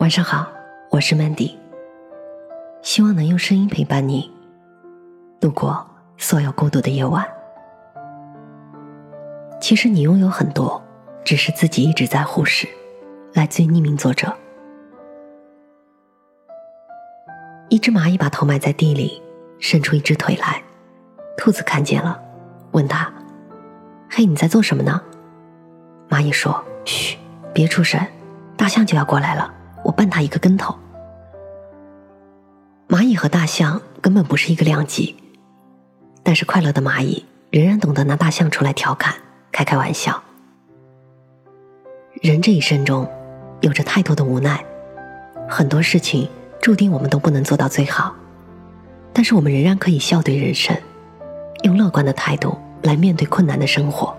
晚上好，我是 Mandy，希望能用声音陪伴你度过所有孤独的夜晚。其实你拥有很多，只是自己一直在忽视。来自于匿名作者。一只蚂蚁把头埋在地里，伸出一只腿来，兔子看见了，问他：“嘿，你在做什么呢？”蚂蚁说：“嘘，别出声，大象就要过来了。”我绊他一个跟头。蚂蚁和大象根本不是一个量级，但是快乐的蚂蚁仍然懂得拿大象出来调侃、开开玩笑。人这一生中，有着太多的无奈，很多事情注定我们都不能做到最好，但是我们仍然可以笑对人生，用乐观的态度来面对困难的生活。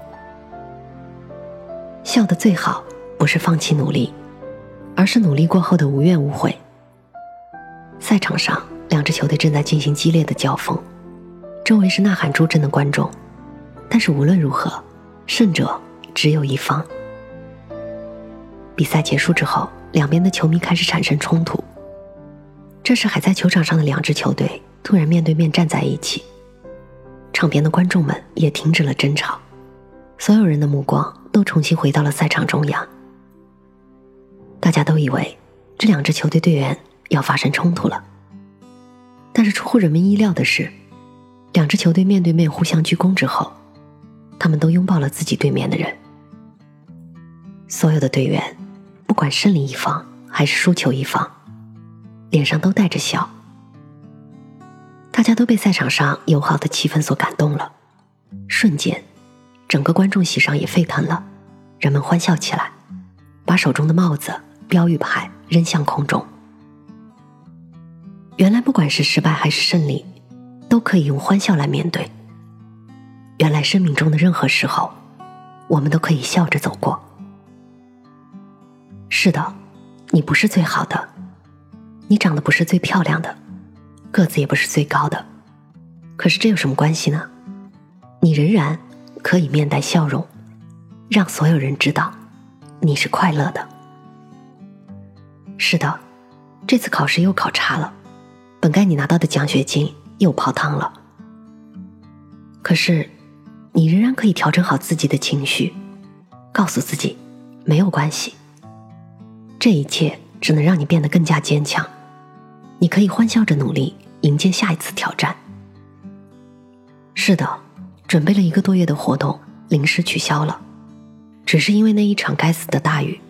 笑的最好，不是放弃努力。而是努力过后的无怨无悔。赛场上，两支球队正在进行激烈的交锋，周围是呐喊助阵的观众。但是无论如何，胜者只有一方。比赛结束之后，两边的球迷开始产生冲突。这时，还在球场上的两支球队突然面对面站在一起，场边的观众们也停止了争吵，所有人的目光都重新回到了赛场中央。大家都以为这两支球队队员要发生冲突了，但是出乎人们意料的是，两支球队面对面互相鞠躬之后，他们都拥抱了自己对面的人。所有的队员，不管胜利一方还是输球一方，脸上都带着笑。大家都被赛场上友好的气氛所感动了，瞬间，整个观众席上也沸腾了，人们欢笑起来，把手中的帽子。标语牌扔向空中。原来，不管是失败还是胜利，都可以用欢笑来面对。原来，生命中的任何时候，我们都可以笑着走过。是的，你不是最好的，你长得不是最漂亮的，个子也不是最高的，可是这有什么关系呢？你仍然可以面带笑容，让所有人知道你是快乐的。是的，这次考试又考差了，本该你拿到的奖学金又泡汤了。可是，你仍然可以调整好自己的情绪，告诉自己没有关系。这一切只能让你变得更加坚强。你可以欢笑着努力，迎接下一次挑战。是的，准备了一个多月的活动临时取消了，只是因为那一场该死的大雨。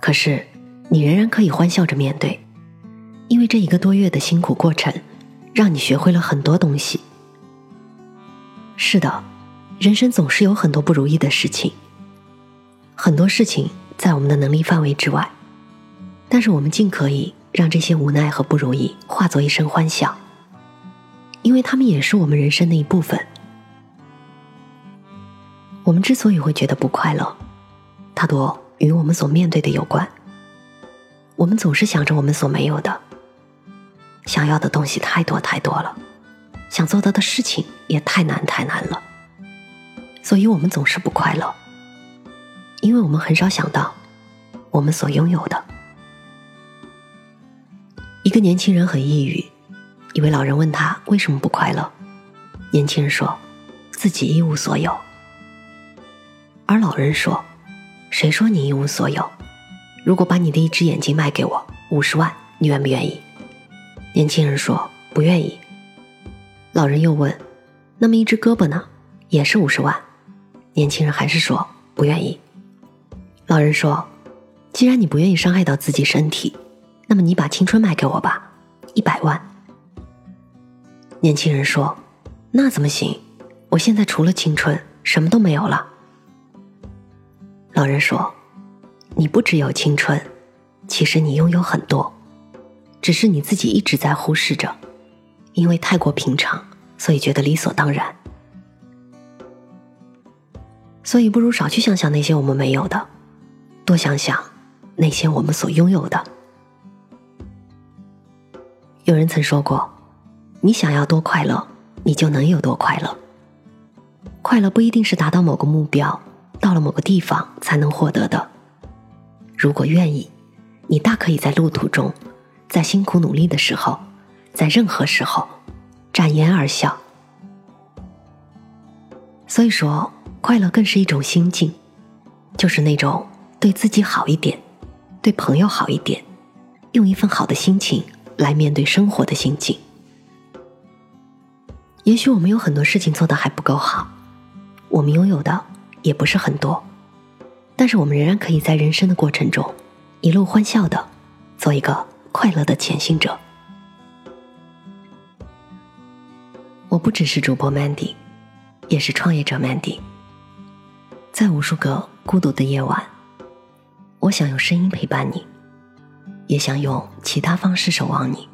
可是。你仍然可以欢笑着面对，因为这一个多月的辛苦过程，让你学会了很多东西。是的，人生总是有很多不如意的事情，很多事情在我们的能力范围之外，但是我们尽可以让这些无奈和不如意化作一声欢笑，因为他们也是我们人生的一部分。我们之所以会觉得不快乐，大多与我们所面对的有关。我们总是想着我们所没有的，想要的东西太多太多了，想做到的事情也太难太难了，所以我们总是不快乐，因为我们很少想到我们所拥有的。一个年轻人很抑郁，一位老人问他为什么不快乐，年轻人说自己一无所有，而老人说，谁说你一无所有？如果把你的一只眼睛卖给我，五十万，你愿不愿意？年轻人说不愿意。老人又问：“那么一只胳膊呢？也是五十万。”年轻人还是说不愿意。老人说：“既然你不愿意伤害到自己身体，那么你把青春卖给我吧，一百万。”年轻人说：“那怎么行？我现在除了青春，什么都没有了。”老人说。你不只有青春，其实你拥有很多，只是你自己一直在忽视着，因为太过平常，所以觉得理所当然。所以不如少去想想那些我们没有的，多想想那些我们所拥有的。有人曾说过，你想要多快乐，你就能有多快乐。快乐不一定是达到某个目标，到了某个地方才能获得的。如果愿意，你大可以在路途中，在辛苦努力的时候，在任何时候，展颜而笑。所以说，快乐更是一种心境，就是那种对自己好一点，对朋友好一点，用一份好的心情来面对生活的心境。也许我们有很多事情做的还不够好，我们拥有的也不是很多，但是我们仍然可以在人生的过程中，一路欢笑的，做一个快乐的前行者。我不只是主播 Mandy。也是创业者 Mandy，在无数个孤独的夜晚，我想用声音陪伴你，也想用其他方式守望你。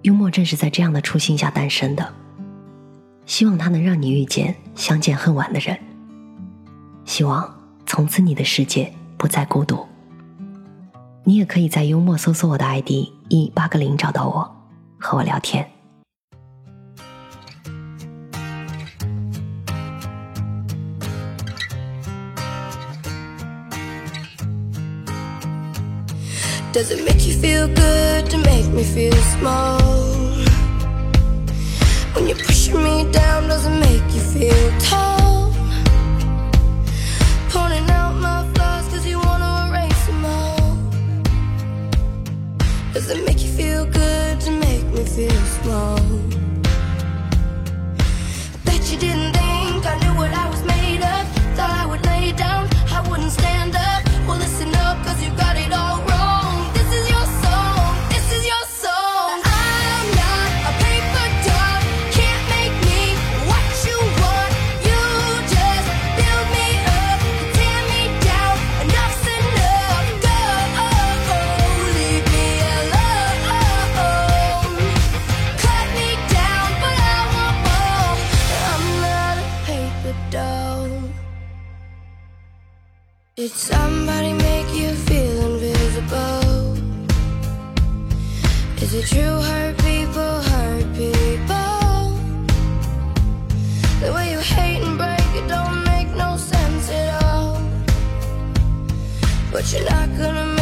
幽默正是在这样的初心下诞生的，希望它能让你遇见相见恨晚的人，希望从此你的世界不再孤独。你也可以在幽默搜索我的 ID 一八个零找到我，和我聊天。Does it make you feel good to make me feel small? When you're pushing me down, does it make you feel tall? feel wrong. Somebody make you feel invisible? Is it true hurt people hurt people? The way you hate and break it don't make no sense at all. But you're not gonna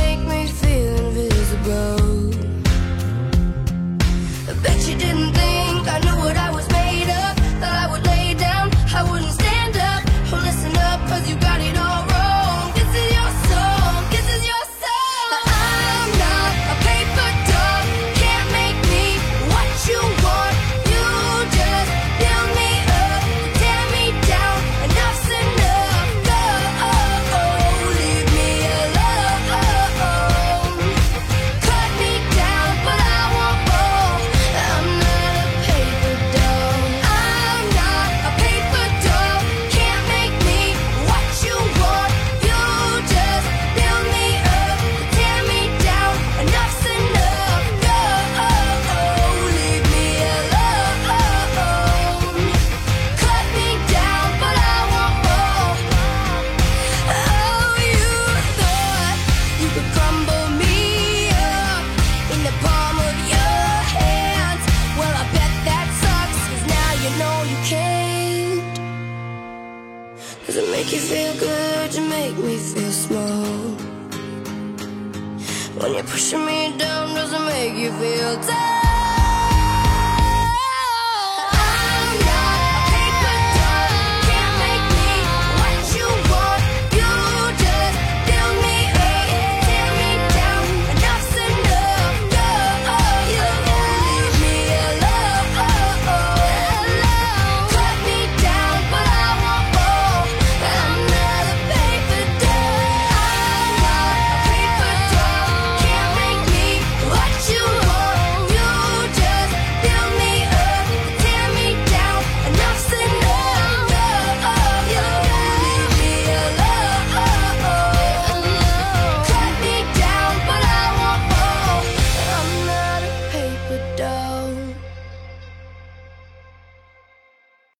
When you're pushing me down, doesn't make you feel tired?